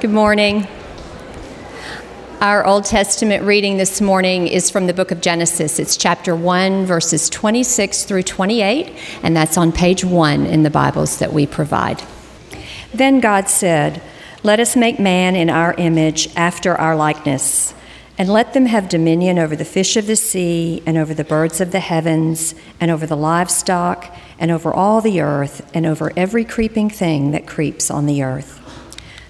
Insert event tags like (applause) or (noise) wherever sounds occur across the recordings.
Good morning. Our Old Testament reading this morning is from the book of Genesis. It's chapter 1, verses 26 through 28, and that's on page 1 in the Bibles that we provide. Then God said, Let us make man in our image, after our likeness, and let them have dominion over the fish of the sea, and over the birds of the heavens, and over the livestock, and over all the earth, and over every creeping thing that creeps on the earth.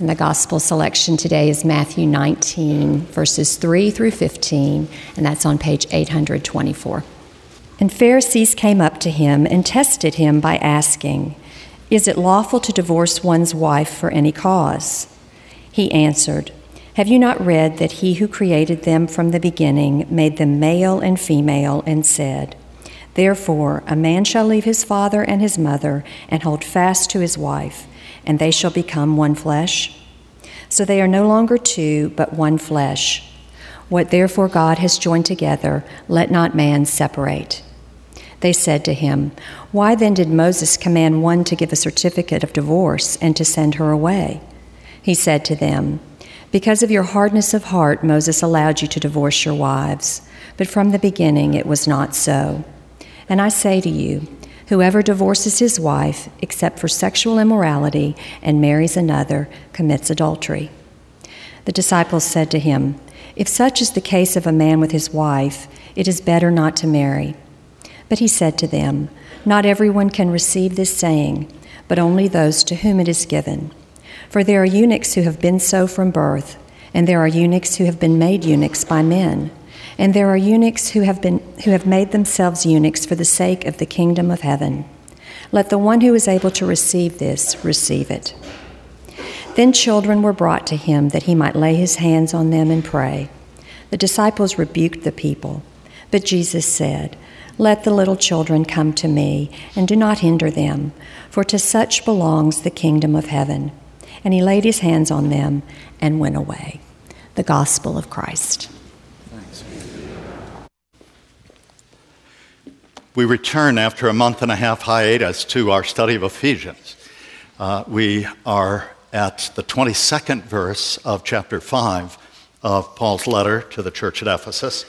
And the gospel selection today is Matthew 19, verses 3 through 15, and that's on page 824. And Pharisees came up to him and tested him by asking, Is it lawful to divorce one's wife for any cause? He answered, Have you not read that he who created them from the beginning made them male and female, and said, Therefore a man shall leave his father and his mother and hold fast to his wife and they shall become one flesh. So they are no longer two, but one flesh. What therefore God has joined together, let not man separate. They said to him, Why then did Moses command one to give a certificate of divorce and to send her away? He said to them, Because of your hardness of heart, Moses allowed you to divorce your wives, but from the beginning it was not so. And I say to you, Whoever divorces his wife, except for sexual immorality, and marries another, commits adultery. The disciples said to him, If such is the case of a man with his wife, it is better not to marry. But he said to them, Not everyone can receive this saying, but only those to whom it is given. For there are eunuchs who have been so from birth, and there are eunuchs who have been made eunuchs by men and there are eunuchs who have, been, who have made themselves eunuchs for the sake of the kingdom of heaven. Let the one who is able to receive this receive it. Then children were brought to him that he might lay his hands on them and pray. The disciples rebuked the people, but Jesus said, Let the little children come to me, and do not hinder them, for to such belongs the kingdom of heaven. And he laid his hands on them and went away. The Gospel of Christ. We return after a month and a half hiatus to our study of Ephesians. Uh, we are at the 22nd verse of chapter 5 of Paul's letter to the church at Ephesus.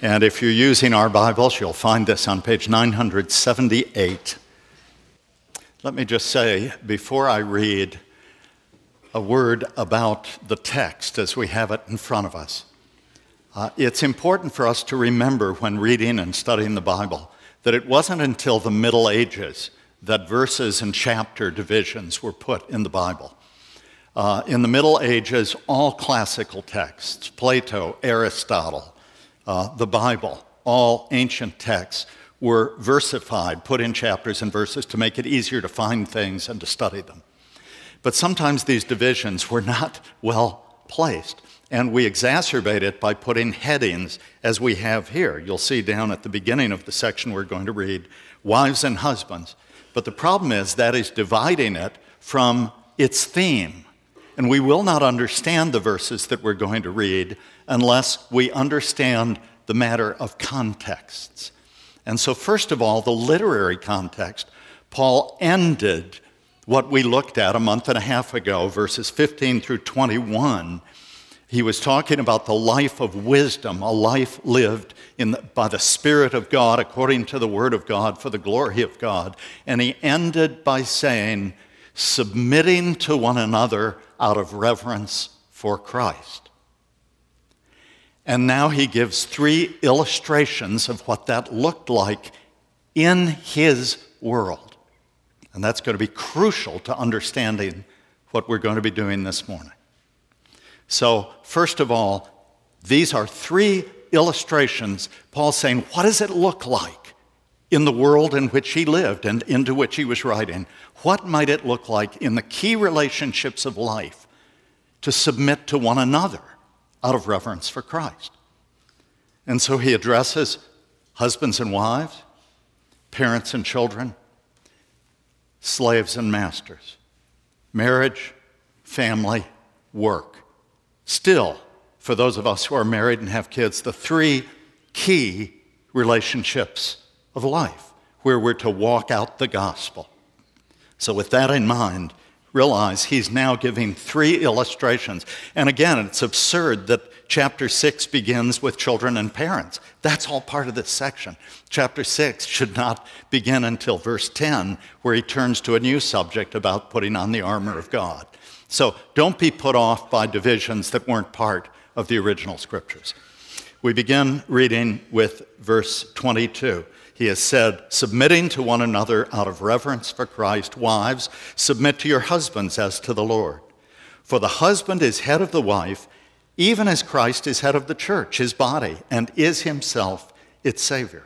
And if you're using our Bibles, you'll find this on page 978. Let me just say, before I read, a word about the text as we have it in front of us. Uh, it's important for us to remember when reading and studying the Bible that it wasn't until the Middle Ages that verses and chapter divisions were put in the Bible. Uh, in the Middle Ages, all classical texts, Plato, Aristotle, uh, the Bible, all ancient texts were versified, put in chapters and verses to make it easier to find things and to study them. But sometimes these divisions were not (laughs) well placed. And we exacerbate it by putting headings as we have here. You'll see down at the beginning of the section we're going to read wives and husbands. But the problem is that is dividing it from its theme. And we will not understand the verses that we're going to read unless we understand the matter of contexts. And so, first of all, the literary context, Paul ended what we looked at a month and a half ago, verses 15 through 21 he was talking about the life of wisdom, a life lived the, by the Spirit of God, according to the Word of God, for the glory of God. And he ended by saying, submitting to one another out of reverence for Christ. And now he gives three illustrations of what that looked like in his world. And that's going to be crucial to understanding what we're going to be doing this morning. So, first of all, these are three illustrations. Paul's saying, what does it look like in the world in which he lived and into which he was writing? What might it look like in the key relationships of life to submit to one another out of reverence for Christ. And so he addresses husbands and wives, parents and children, slaves and masters, marriage, family, work. Still, for those of us who are married and have kids, the three key relationships of life where we're to walk out the gospel. So, with that in mind, realize he's now giving three illustrations. And again, it's absurd that chapter 6 begins with children and parents. That's all part of this section. Chapter 6 should not begin until verse 10, where he turns to a new subject about putting on the armor of God. So don't be put off by divisions that weren't part of the original scriptures. We begin reading with verse 22 he has said, submitting to one another out of reverence for Christ, wives, submit to your husbands as to the Lord. For the husband is head of the wife, even as Christ is head of the church, his body, and is himself its Savior.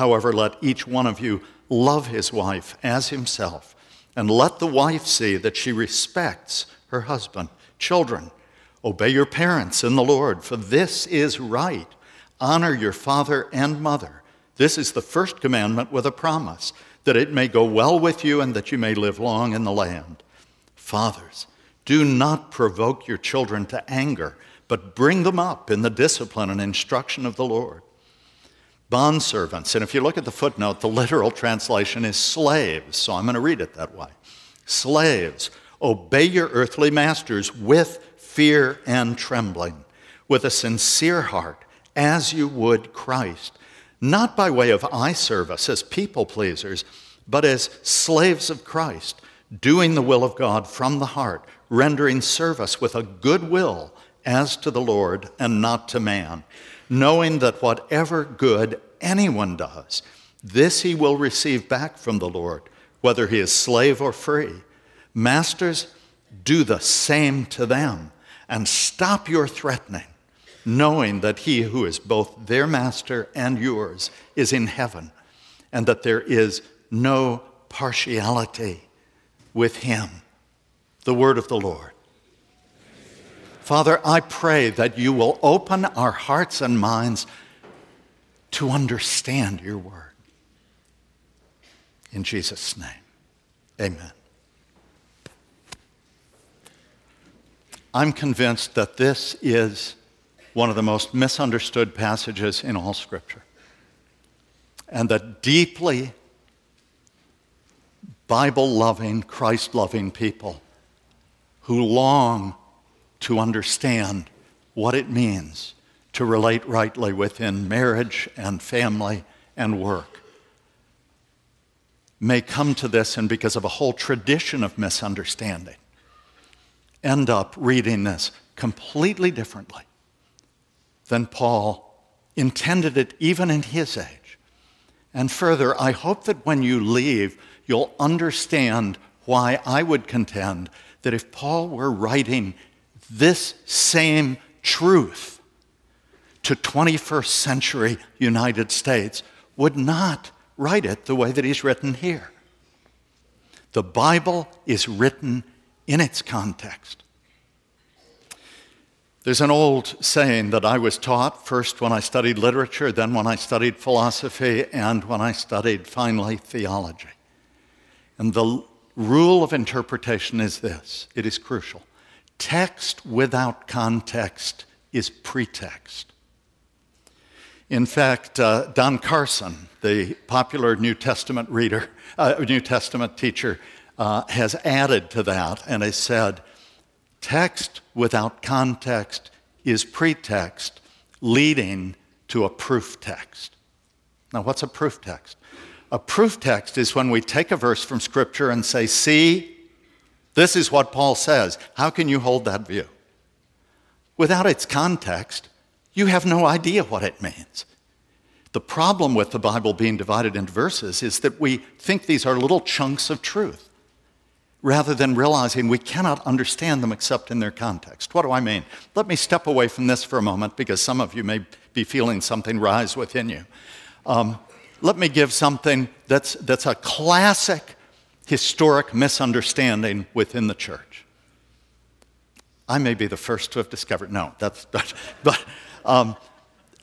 However, let each one of you love his wife as himself, and let the wife see that she respects her husband. Children, obey your parents in the Lord, for this is right. Honor your father and mother. This is the first commandment with a promise that it may go well with you and that you may live long in the land. Fathers, do not provoke your children to anger, but bring them up in the discipline and instruction of the Lord. Bondservants, and if you look at the footnote, the literal translation is slaves, so I'm going to read it that way. Slaves, obey your earthly masters with fear and trembling, with a sincere heart, as you would Christ. Not by way of eye service as people pleasers, but as slaves of Christ, doing the will of God from the heart, rendering service with a good will as to the Lord and not to man, knowing that whatever good anyone does, this he will receive back from the Lord, whether he is slave or free. Masters, do the same to them and stop your threatening knowing that he who is both their master and yours is in heaven, and that there is no partiality with him. The word of the Lord. Father, I pray that you will open our hearts and minds to understand your word. In Jesus' name, amen. I'm convinced that this is one of the most misunderstood passages in all Scripture. And that deeply Bible loving, Christ loving people who long to understand what it means to relate rightly within marriage and family and work may come to this and because of a whole tradition of misunderstanding end up reading this completely differently than Paul intended it even in his age. And further, I hope that when you leave, you'll understand why I would contend that if Paul were writing this same truth to 21st century United States, would not write it the way that he's written here. The Bible is written in its context. There's an old saying that I was taught first when I studied literature, then when I studied philosophy, and when I studied finally theology. And the rule of interpretation is this it is crucial. Text without context is pretext. In fact, uh, Don Carson, the popular New Testament reader, uh, New Testament teacher, uh, has added to that and has said, text without context is pretext leading to a proof text. Now, what's a proof text? A proof text is when we take a verse from Scripture and say, see, this is what Paul says. How can you hold that view? Without its context, you have no idea what it means. The problem with the Bible being divided into verses is that we think these are little chunks of truth rather than realizing we cannot understand them except in their context. What do I mean? Let me step away from this for a moment because some of you may be feeling something rise within you. Um, let me give something that's, that's a classic historic misunderstanding within the church. I may be the first to have discovered, no, that's, (laughs) but, but um,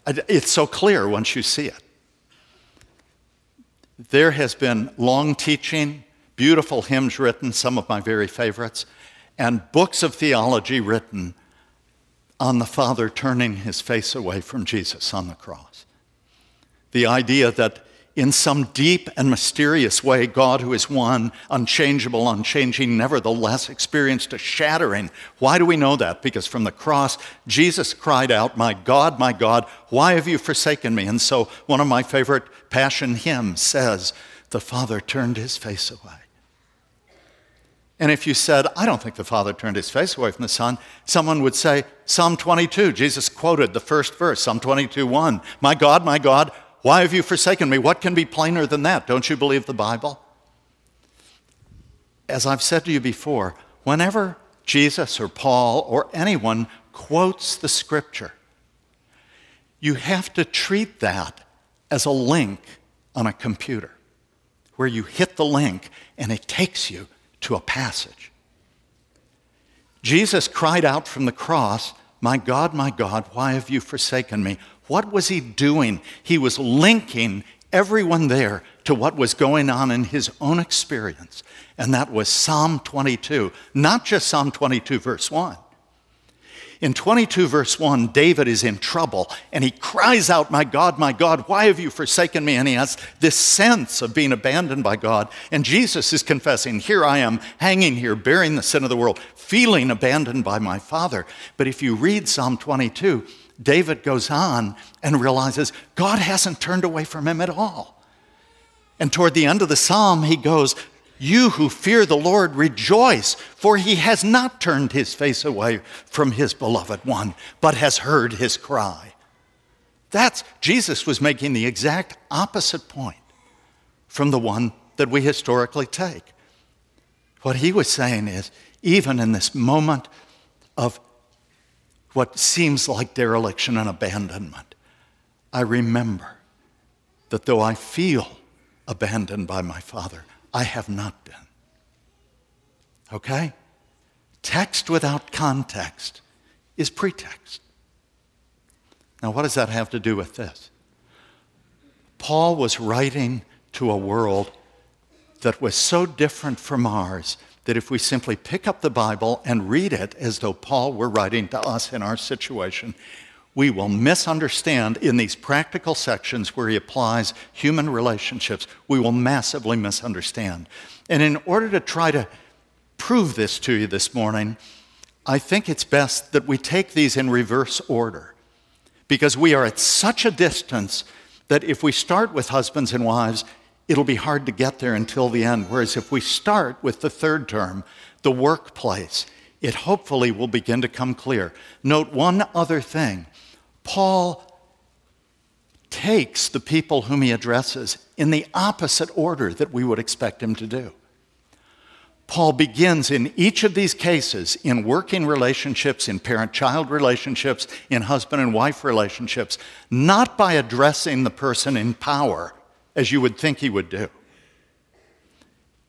it's so clear once you see it. There has been long teaching, beautiful hymns written, some of my very favorites, and books of theology written on the Father turning his face away from Jesus on the cross. The idea that in some deep and mysterious way, God, who is one, unchangeable, unchanging, nevertheless experienced a shattering. Why do we know that? Because from the cross, Jesus cried out, My God, my God, why have you forsaken me? And so one of my favorite passion hymns says, The Father turned his face away. And if you said, I don't think the Father turned his face away from the Son, someone would say, Psalm 22. Jesus quoted the first verse, Psalm 22 1. My God, my God, why have you forsaken me? What can be plainer than that? Don't you believe the Bible? As I've said to you before, whenever Jesus or Paul or anyone quotes the scripture, you have to treat that as a link on a computer, where you hit the link and it takes you to a passage. Jesus cried out from the cross, My God, my God, why have you forsaken me? What was he doing? He was linking everyone there to what was going on in his own experience. And that was Psalm 22, not just Psalm 22, verse 1. In 22, verse 1, David is in trouble and he cries out, My God, my God, why have you forsaken me? And he has this sense of being abandoned by God. And Jesus is confessing, Here I am, hanging here, bearing the sin of the world, feeling abandoned by my Father. But if you read Psalm 22, David goes on and realizes God hasn't turned away from him at all. And toward the end of the psalm, he goes, You who fear the Lord rejoice, for he has not turned his face away from his beloved one, but has heard his cry. That's Jesus was making the exact opposite point from the one that we historically take. What he was saying is, even in this moment of what seems like dereliction and abandonment, I remember that though I feel abandoned by my Father, I have not been. Okay? Text without context is pretext. Now, what does that have to do with this? Paul was writing to a world that was so different from ours that if we simply pick up the Bible and read it as though Paul were writing to us in our situation, we will misunderstand in these practical sections where he applies human relationships, we will massively misunderstand. And in order to try to prove this to you this morning, I think it's best that we take these in reverse order because we are at such a distance that if we start with husbands and wives, it'll be hard to get there until the end. Whereas if we start with the third term, the workplace, it hopefully will begin to come clear. Note one other thing Paul takes the people whom he addresses in the opposite order that we would expect him to do. Paul begins in each of these cases in working relationships, in parent child relationships, in husband and wife relationships, not by addressing the person in power as you would think he would do.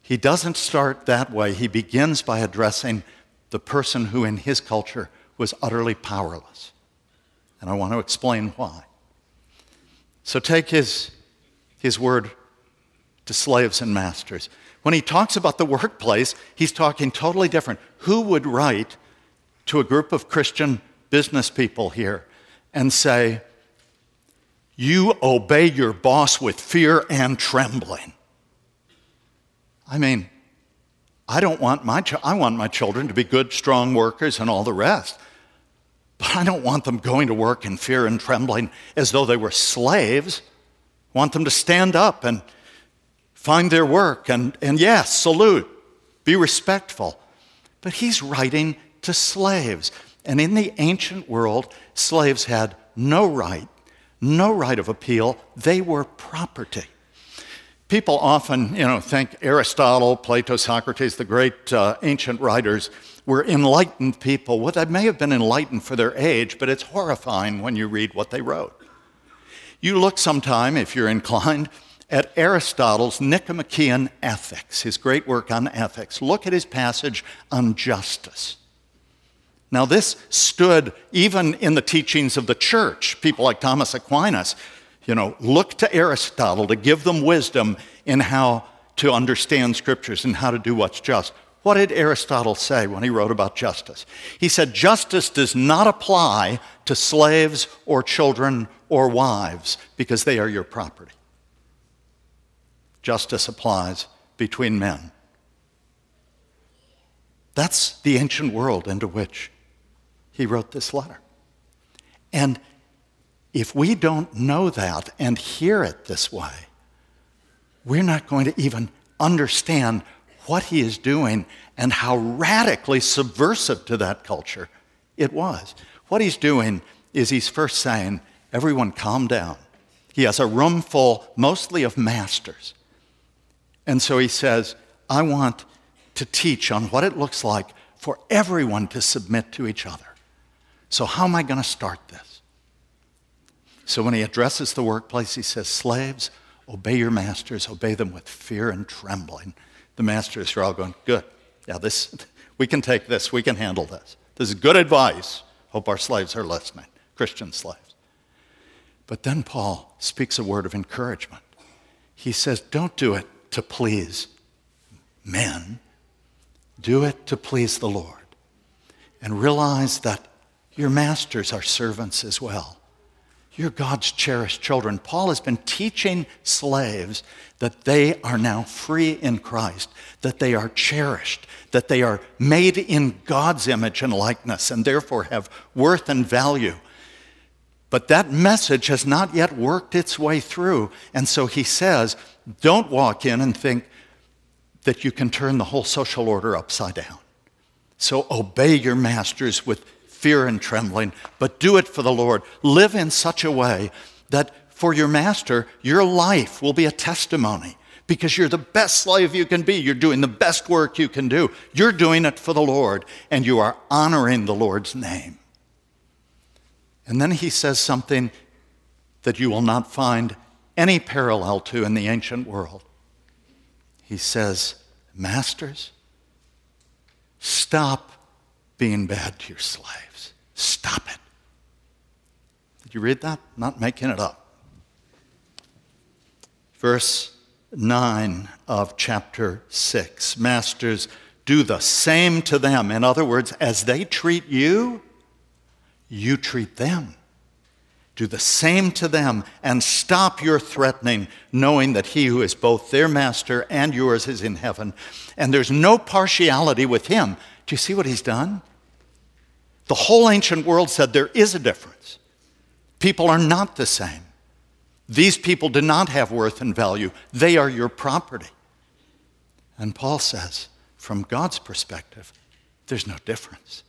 He doesn't start that way. He begins by addressing the person who, in his culture, was utterly powerless. And I want to explain why. So take his, his word to slaves and masters. When he talks about the workplace, he's talking totally different. Who would write to a group of Christian business people here and say, you obey your boss with fear and trembling. I mean, I don't want my ch- I want my children to be good, strong workers and all the rest. But I don't want them going to work in fear and trembling as though they were slaves. I want them to stand up and find their work and, and yes, salute, be respectful. But he's writing to slaves. And in the ancient world, slaves had no right, no right of appeal. They were property. People often, you know, think Aristotle, Plato, Socrates, the great uh, ancient writers, were enlightened people. Well, they may have been enlightened for their age, but it's horrifying when you read what they wrote. You look sometime, if you're inclined, at Aristotle's Nicomachean Ethics, his great work on ethics. Look at his passage on justice. Now, this stood even in the teachings of the church. People like Thomas Aquinas, you know, look to Aristotle to give them wisdom in how to understand scriptures and how to do what's just. What did Aristotle say when he wrote about justice? He said, Justice does not apply to slaves or children or wives because they are your property. Justice applies between men. That's the ancient world into which he wrote this letter. And if we don't know that and hear it this way, we're not going to even understand what he is doing and how radically subversive to that culture it was. What he's doing is he's first saying, Everyone calm down. He has a room full mostly of masters. And so he says, I want to teach on what it looks like for everyone to submit to each other. So, how am I going to start this? So, when he addresses the workplace, he says, Slaves, obey your masters, obey them with fear and trembling. The masters are all going, Good. Yeah, this, we can take this, we can handle this. This is good advice. Hope our slaves are listening, Christian slaves. But then Paul speaks a word of encouragement. He says, Don't do it to please men, do it to please the Lord. And realize that your masters are servants as well. You're God's cherished children. Paul has been teaching slaves that they are now free in Christ, that they are cherished, that they are made in God's image and likeness, and therefore have worth and value. But that message has not yet worked its way through. And so he says, don't walk in and think that you can turn the whole social order upside down. So obey your masters with fear and trembling, but do it for the Lord. Live in such a way that for your master, your life will be a testimony because you're the best slave you can be. You're doing the best work you can do. You're doing it for the Lord, and you are honoring the Lord's name. And then he says something that you will not find any parallel to in the ancient world. He says, Masters, stop being bad to your slave. Stop it. Did you read that? Not making it up. Verse 9 of chapter 6 Masters, do the same to them. In other words, as they treat you, you treat them. Do the same to them and stop your threatening, knowing that he who is both their master and yours is in heaven. And there's no partiality with him. Do you see what he's done? The whole ancient world said there is a difference. People are not the same. These people do not have worth and value, they are your property. And Paul says, from God's perspective, there's no difference.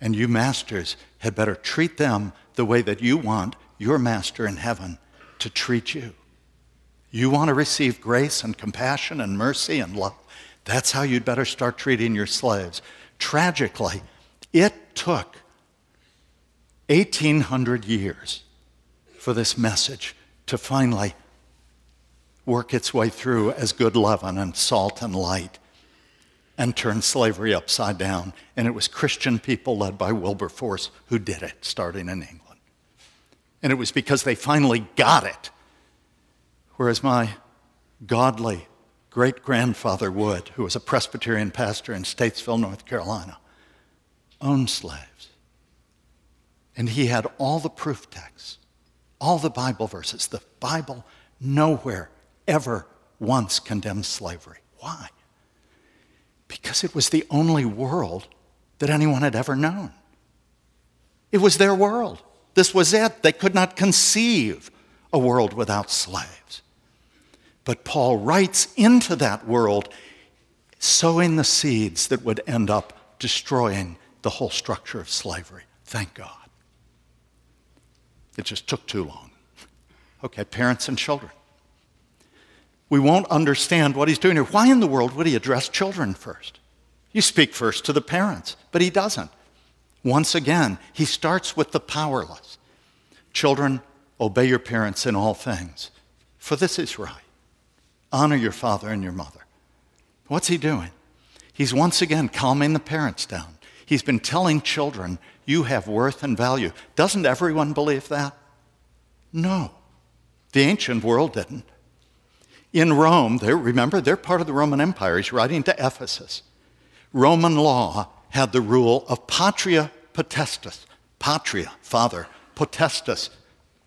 And you masters had better treat them the way that you want your master in heaven to treat you. You want to receive grace and compassion and mercy and love. That's how you'd better start treating your slaves. Tragically, it took 1,800 years for this message to finally work its way through as good leaven and salt and light and turn slavery upside down. And it was Christian people led by Wilberforce who did it, starting in England. And it was because they finally got it. Whereas my godly great grandfather Wood, who was a Presbyterian pastor in Statesville, North Carolina, owned slaves. And he had all the proof texts, all the Bible verses, the Bible nowhere ever once condemns slavery. Why? Because it was the only world that anyone had ever known. It was their world. This was it. They could not conceive a world without slaves. But Paul writes into that world, sowing the seeds that would end up destroying the whole structure of slavery. Thank God. It just took too long. Okay, parents and children. We won't understand what he's doing here. Why in the world would he address children first? You speak first to the parents, but he doesn't. Once again, he starts with the powerless. Children, obey your parents in all things, for this is right. Honor your father and your mother. What's he doing? He's once again calming the parents down. He's been telling children, you have worth and value. Doesn't everyone believe that? No. The ancient world didn't. In Rome, they remember, they're part of the Roman Empire. He's writing to Ephesus. Roman law had the rule of patria potestas. Patria, father, potestas,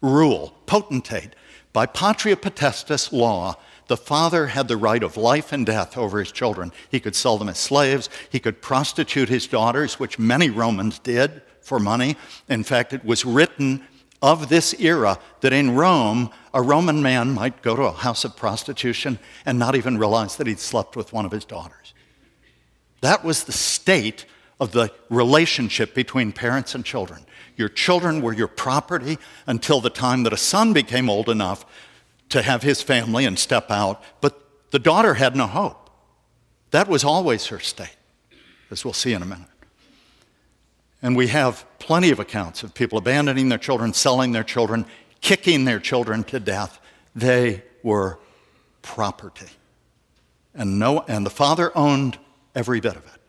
rule, potentate. By patria potestas law, the father had the right of life and death over his children. He could sell them as slaves, he could prostitute his daughters, which many Romans did for money. In fact, it was written of this era that in Rome, a Roman man might go to a house of prostitution and not even realize that he'd slept with one of his daughters. That was the state of the relationship between parents and children. Your children were your property until the time that a son became old enough to have his family and step out, but the daughter had no hope. That was always her state, as we'll see in a minute. And we have plenty of accounts of people abandoning their children, selling their children, kicking their children to death. They were property. And, no, and the father owned every bit of it.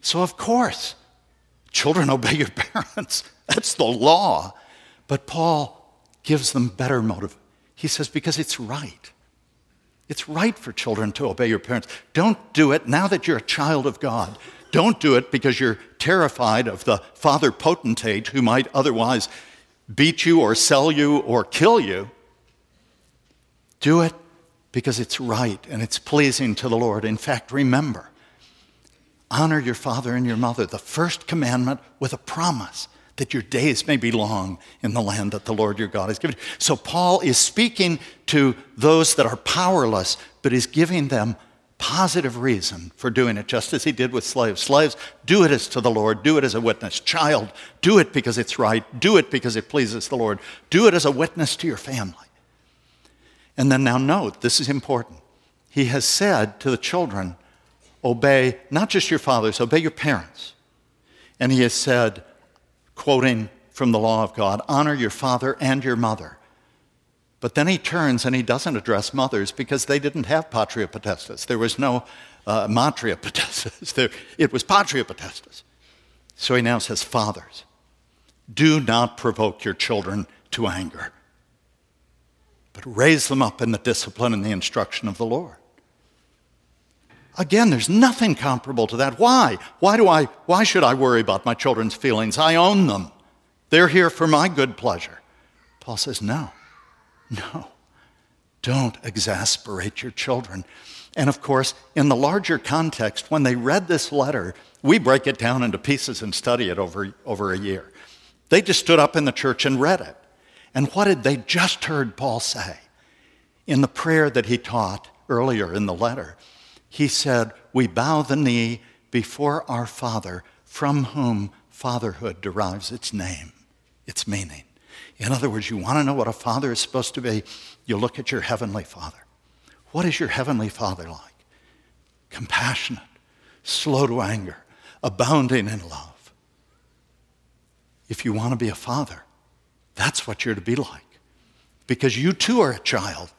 So, of course, children (laughs) obey your parents. That's the law. But Paul gives them better motive. He says, because it's right. It's right for children to obey your parents. Don't do it now that you're a child of God. Don't do it because you're terrified of the father potentate who might otherwise beat you or sell you or kill you. Do it because it's right and it's pleasing to the Lord. In fact, remember, honor your father and your mother, the first commandment with a promise that your days may be long in the land that the Lord your God has given. You. So Paul is speaking to those that are powerless, but is giving them positive reason for doing it, just as he did with slaves. Slaves, do it as to the Lord, do it as a witness. Child, do it because it's right, do it because it pleases the Lord, do it as a witness to your family. And then now note, this is important. He has said to the children, obey not just your fathers, obey your parents. And he has said, quoting from the law of God, honor your father and your mother. But then he turns and he doesn't address mothers because they didn't have patria potestas. There was no uh, matria potestas. (laughs) There, it was patria potestas. So he now says, Fathers, do not provoke your children to anger, but raise them up in the discipline and the instruction of the Lord. Again, there's nothing comparable to that. Why? Why, do I, why should I worry about my children's feelings? I own them. They're here for my good pleasure. Paul says, No. No, don't exasperate your children. And of course, in the larger context, when they read this letter, we break it down into pieces and study it over, over a year. They just stood up in the church and read it. And what did they just heard Paul say? In the prayer that he taught earlier in the letter, he said, We bow the knee before our Father, from whom fatherhood derives its name, its meaning. In other words, you want to know what a father is supposed to be? You look at your heavenly father. What is your heavenly father like? Compassionate, slow to anger, abounding in love. If you want to be a father, that's what you're to be like. Because you too are a child.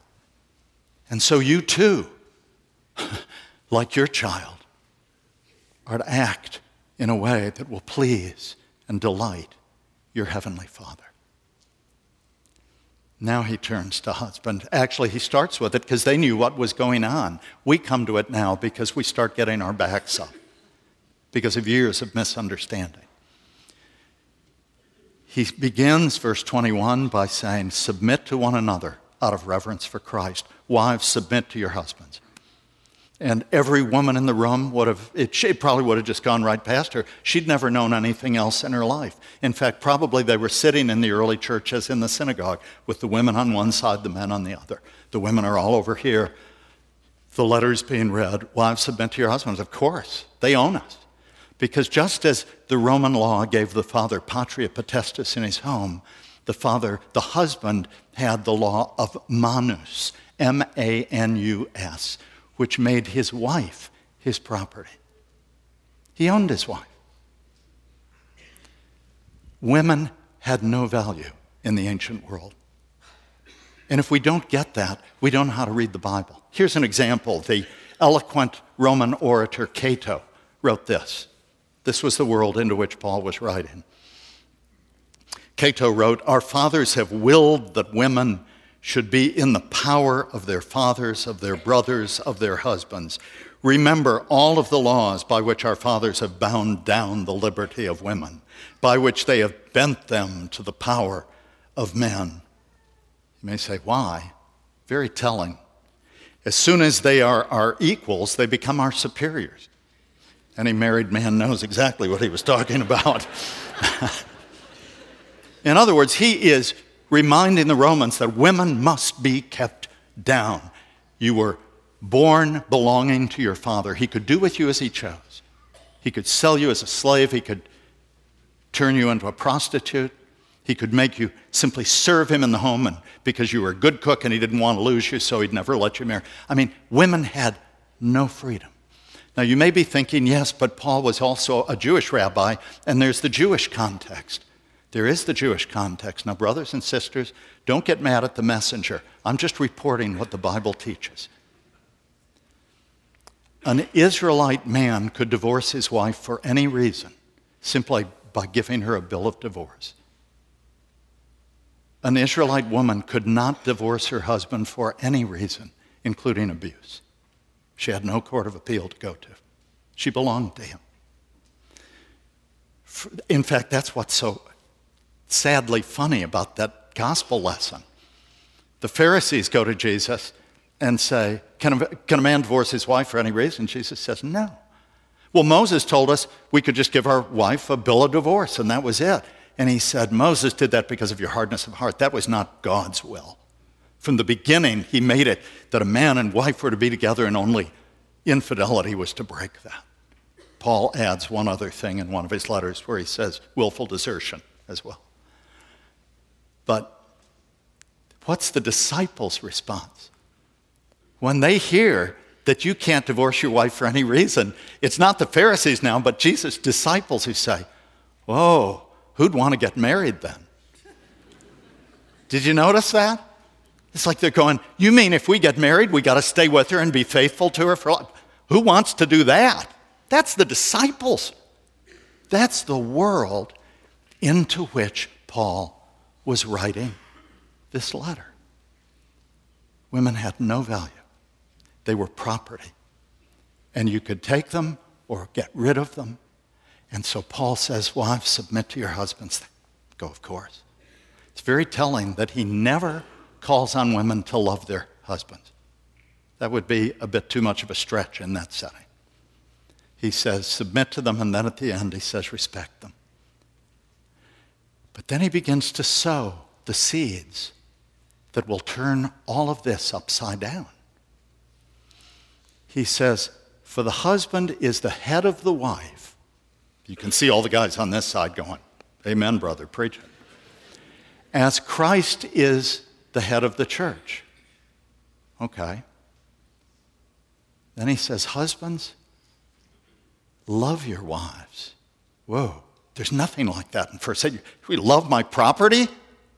And so you too, (laughs) like your child, are to act in a way that will please and delight your heavenly Father. Now he turns to husband. Actually, he starts with it because they knew what was going on. We come to it now because we start getting our backs up because of years of misunderstanding. He begins verse 21 by saying, Submit to one another out of reverence for Christ. Wives, submit to your husbands. And every woman in the room would have, it, she probably would have just gone right past her. She'd never known anything else in her life. In fact, probably they were sitting in the early church as in the synagogue with the women on one side, the men on the other. The women are all over here. The letters being read. Wives, submit to your husbands. Of course, they own us. Because just as the Roman law gave the father patria potestas in his home, the father, the husband, had the law of manus, M A N U S which made his wife his property. He owned his wife. Women had no value in the ancient world. And if we don't get that, we don't know how to read the Bible. Here's an example. The eloquent Roman orator Cato wrote this. This was the world into which Paul was writing. Cato wrote, Our fathers have willed that women should be in the power of their fathers, of their brothers, of their husbands. Remember all of the laws by which our fathers have bound down the liberty of women, by which they have bent them to the power of men. You may say, why? Very telling. As soon as they are our equals, they become our superiors. Any married man knows exactly what he was talking about. (laughs) In other words, he is reminding the Romans that women must be kept down. You were born belonging to your father. He could do with you as he chose. He could sell you as a slave. He could turn you into a prostitute. He could make you simply serve him in the home and because you were a good cook and he didn't want to lose you, so he'd never let you marry. I mean, women had no freedom. Now, you may be thinking, yes, but Paul was also a Jewish rabbi, and there's the Jewish context. There is the Jewish context. Now, brothers and sisters, don't get mad at the messenger. I'm just reporting what the Bible teaches. An Israelite man could divorce his wife for any reason, simply by giving her a bill of divorce. An Israelite woman could not divorce her husband for any reason, including abuse. She had no court of appeal to go to. She belonged to him. In fact, that's what's so sadly funny about that gospel lesson. The Pharisees go to Jesus and say, can a, can a man divorce his wife for any reason? Jesus says, No. Well, Moses told us we could just give our wife a bill of divorce, and that was it. And he said, Moses did that because of your hardness of heart. That was not God's will. From the beginning, he made it that a man and wife were to be together, and only infidelity was to break that. Paul adds one other thing in one of his letters where he says willful desertion as well. But what's the disciples' response? When they hear that you can't divorce your wife for any reason, it's not the Pharisees now, but Jesus' disciples who say, Whoa, who'd want to get married then? Did you notice that? It's like they're going, You mean if we get married, we got to stay with her and be faithful to her for life? Who wants to do that? That's the disciples. That's the world into which Paul was writing this letter. Women had no value, they were property. And you could take them or get rid of them. And so Paul says, Wives, submit to your husbands. Go, of course. It's very telling that he never calls on women to love their husbands. That would be a bit too much of a stretch in that setting. He says, submit to them, and then at the end, he says, respect them. But then he begins to sow the seeds that will turn all of this upside down. He says, For the husband is the head of the wife. You can see all the guys on this side going, Amen, brother, preach it. As Christ is the head of the church. Okay. Then he says, Husbands, love your wives. Whoa. There's nothing like that in First Savior. We love my property?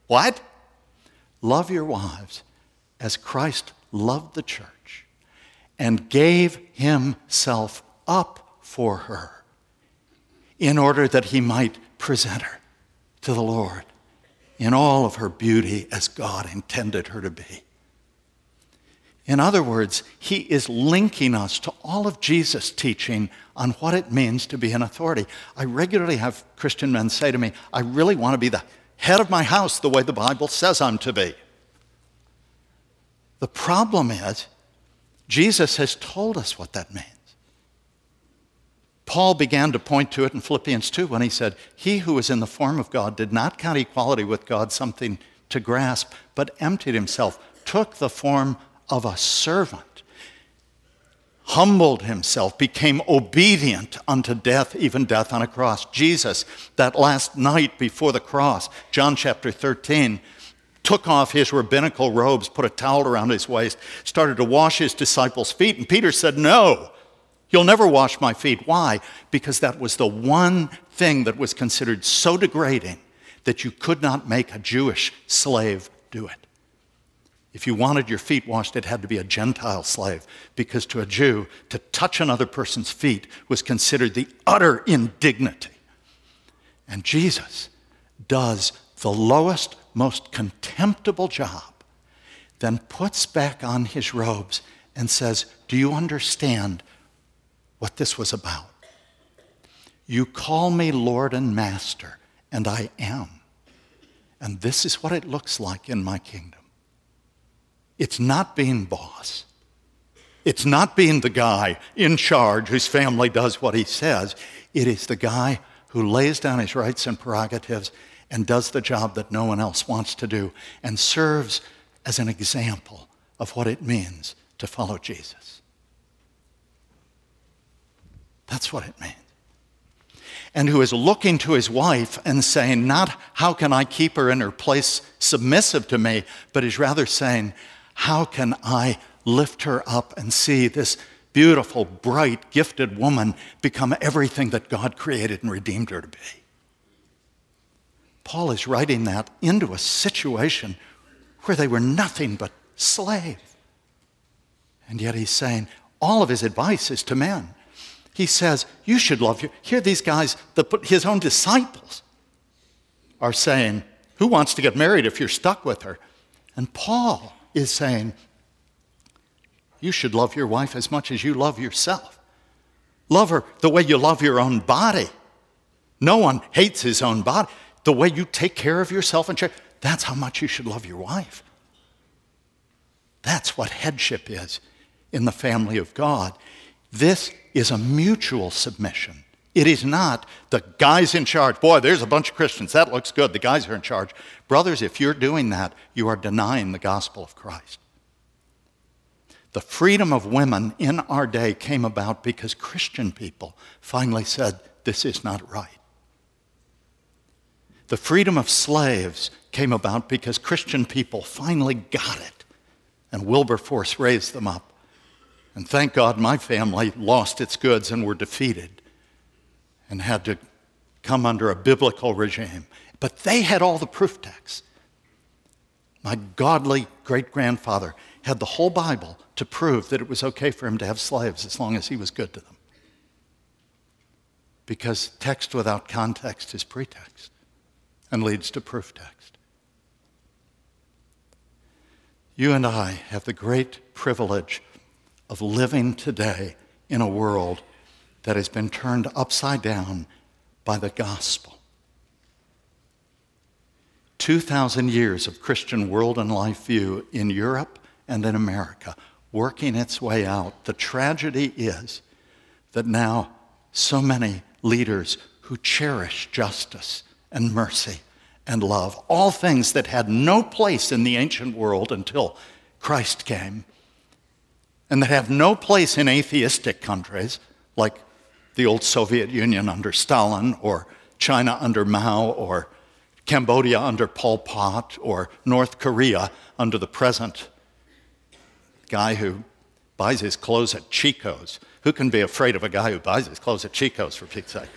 What? Love your wives as Christ loved the church and gave himself up for her in order that he might present her to the Lord in all of her beauty as God intended her to be. In other words, he is linking us to all of Jesus' teaching on what it means to be an authority. I regularly have Christian men say to me, I really want to be the head of my house the way the Bible says I'm to be. The problem is, Jesus has told us what that means. Paul began to point to it in Philippians 2 when he said, He who was in the form of God did not count equality with God something to grasp, but emptied himself, took the form of a servant, humbled himself, became obedient unto death, even death on a cross. Jesus, that last night before the cross, John chapter 13, took off his rabbinical robes, put a towel around his waist, started to wash his disciples' feet, and Peter said, No. You'll never wash my feet. Why? Because that was the one thing that was considered so degrading that you could not make a Jewish slave do it. If you wanted your feet washed, it had to be a Gentile slave, because to a Jew, to touch another person's feet was considered the utter indignity. And Jesus does the lowest, most contemptible job, then puts back on his robes and says, Do you understand what this was about. You call me Lord and Master, and I am. And this is what it looks like in my kingdom. It's not being boss. It's not being the guy in charge whose family does what he says. It is the guy who lays down his rights and prerogatives and does the job that no one else wants to do and serves as an example of what it means to follow Jesus. That's what it means. And who is looking to his wife and saying, not how can I keep her in her place submissive to me, but is rather saying, how can I lift her up and see this beautiful, bright, gifted woman become everything that God created and redeemed her to be? Paul is writing that into a situation where they were nothing but slaves. And yet he's saying all of his advice is to men he says, You should love your. Here, these guys, the, his own disciples, are saying, Who wants to get married if you're stuck with her? And Paul is saying, You should love your wife as much as you love yourself. Love her the way you love your own body. No one hates his own body. The way you take care of yourself and that's how much you should love your wife. That's what headship is in the family of God. This is a mutual submission. It is not the guy's in charge. Boy, there's a bunch of Christians. That looks good. The guys are in charge. Brothers, if you're doing that, you are denying the gospel of Christ. The freedom of women in our day came about because Christian people finally said, This is not right. The freedom of slaves came about because Christian people finally got it, and Wilberforce raised them up. And thank God my family lost its goods and were defeated and had to come under a biblical regime. But they had all the proof texts. My godly great grandfather had the whole Bible to prove that it was okay for him to have slaves as long as he was good to them. Because text without context is pretext and leads to proof text. You and I have the great privilege of living today in a world that has been turned upside down by the gospel. 2,000 years of Christian world and life view in Europe and in America working its way out. The tragedy is that now so many leaders who cherish justice and mercy and love, all things that had no place in the ancient world until Christ came, and that have no place in atheistic countries like the old Soviet Union under Stalin or China under Mao or Cambodia under Pol Pot or North Korea under the present guy who buys his clothes at Chico's. Who can be afraid of a guy who buys his clothes at Chico's, for Pete's sake?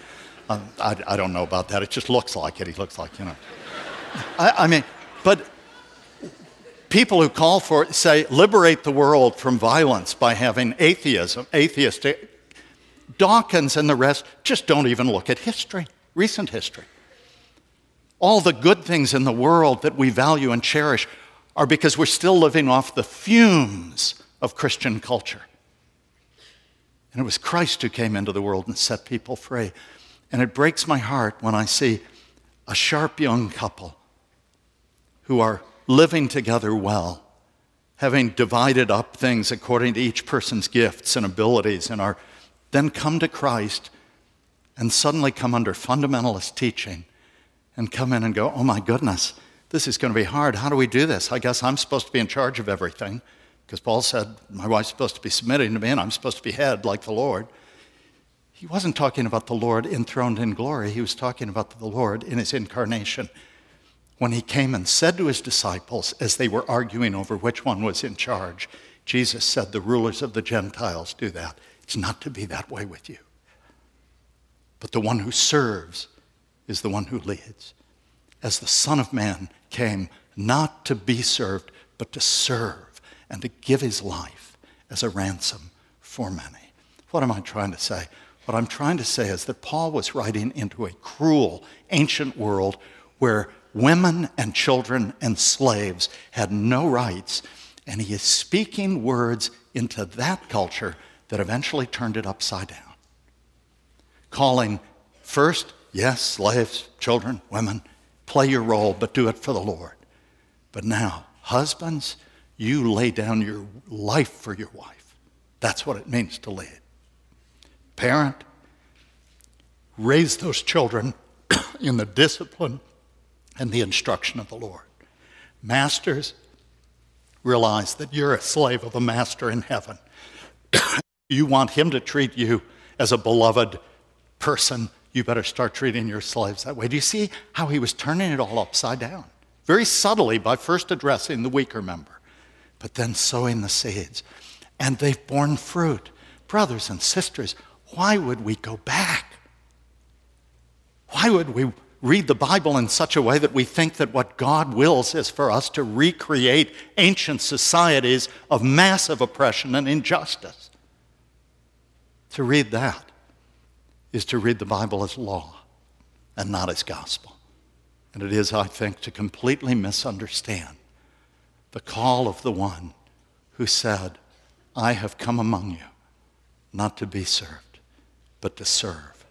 Um, I, I, don't know about that. It just looks like it. He looks like, you know. I, I mean, but people who call for say liberate the world from violence by having atheism atheistic dawkins and the rest just don't even look at history recent history. All the good things in the world that we value and cherish are because we're still living off the fumes of christian culture. And it was christ who came into the world and set people free. And it breaks my heart when i see a sharp young couple who are living together well, having divided up things according to each person's gifts and abilities, and are then come to Christ and suddenly come under fundamentalist teaching and come in and go, oh my goodness, this is going to be hard. How do we do this? I guess I'm supposed to be in charge of everything because Paul said, my wife's supposed to be submitting to me and I'm supposed to be head like the Lord. He wasn't talking about the Lord enthroned in glory, he was talking about the Lord in his incarnation. When he came and said to his disciples, as they were arguing over which one was in charge, Jesus said, The rulers of the Gentiles do that. It's not to be that way with you. But the one who serves is the one who leads. As the Son of Man came not to be served, but to serve and to give his life as a ransom for many. What am I trying to say? What I'm trying to say is that Paul was writing into a cruel ancient world where women and children and slaves had no rights. And he is speaking words into that culture that eventually turned it upside down. Calling first, yes, slaves, children, women, play your role, but do it for the Lord. But now, husbands, you lay down your life for your wife. That's what it means to lead parent, raise those children (coughs) in the discipline and the instruction of the Lord. Masters, realize that you're a slave of a master in heaven. (coughs) you want him to treat you as a beloved person, you better start treating your slaves that way. Do you see how he was turning it all upside down? Very subtly by first addressing the weaker member, but then sowing the seeds. And they've borne fruit. Brothers and sisters, why would we go back? Why would we read the Bible in such a way that we think that what God wills is for us to recreate ancient societies of massive oppression and injustice? To read that is to read the Bible as law and not as gospel. And it is, I think, to completely misunderstand the call of the one who said, I have come among you not to be served but to serve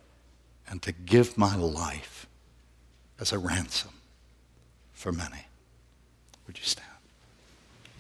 and to give my life as a ransom for many. Would you stand?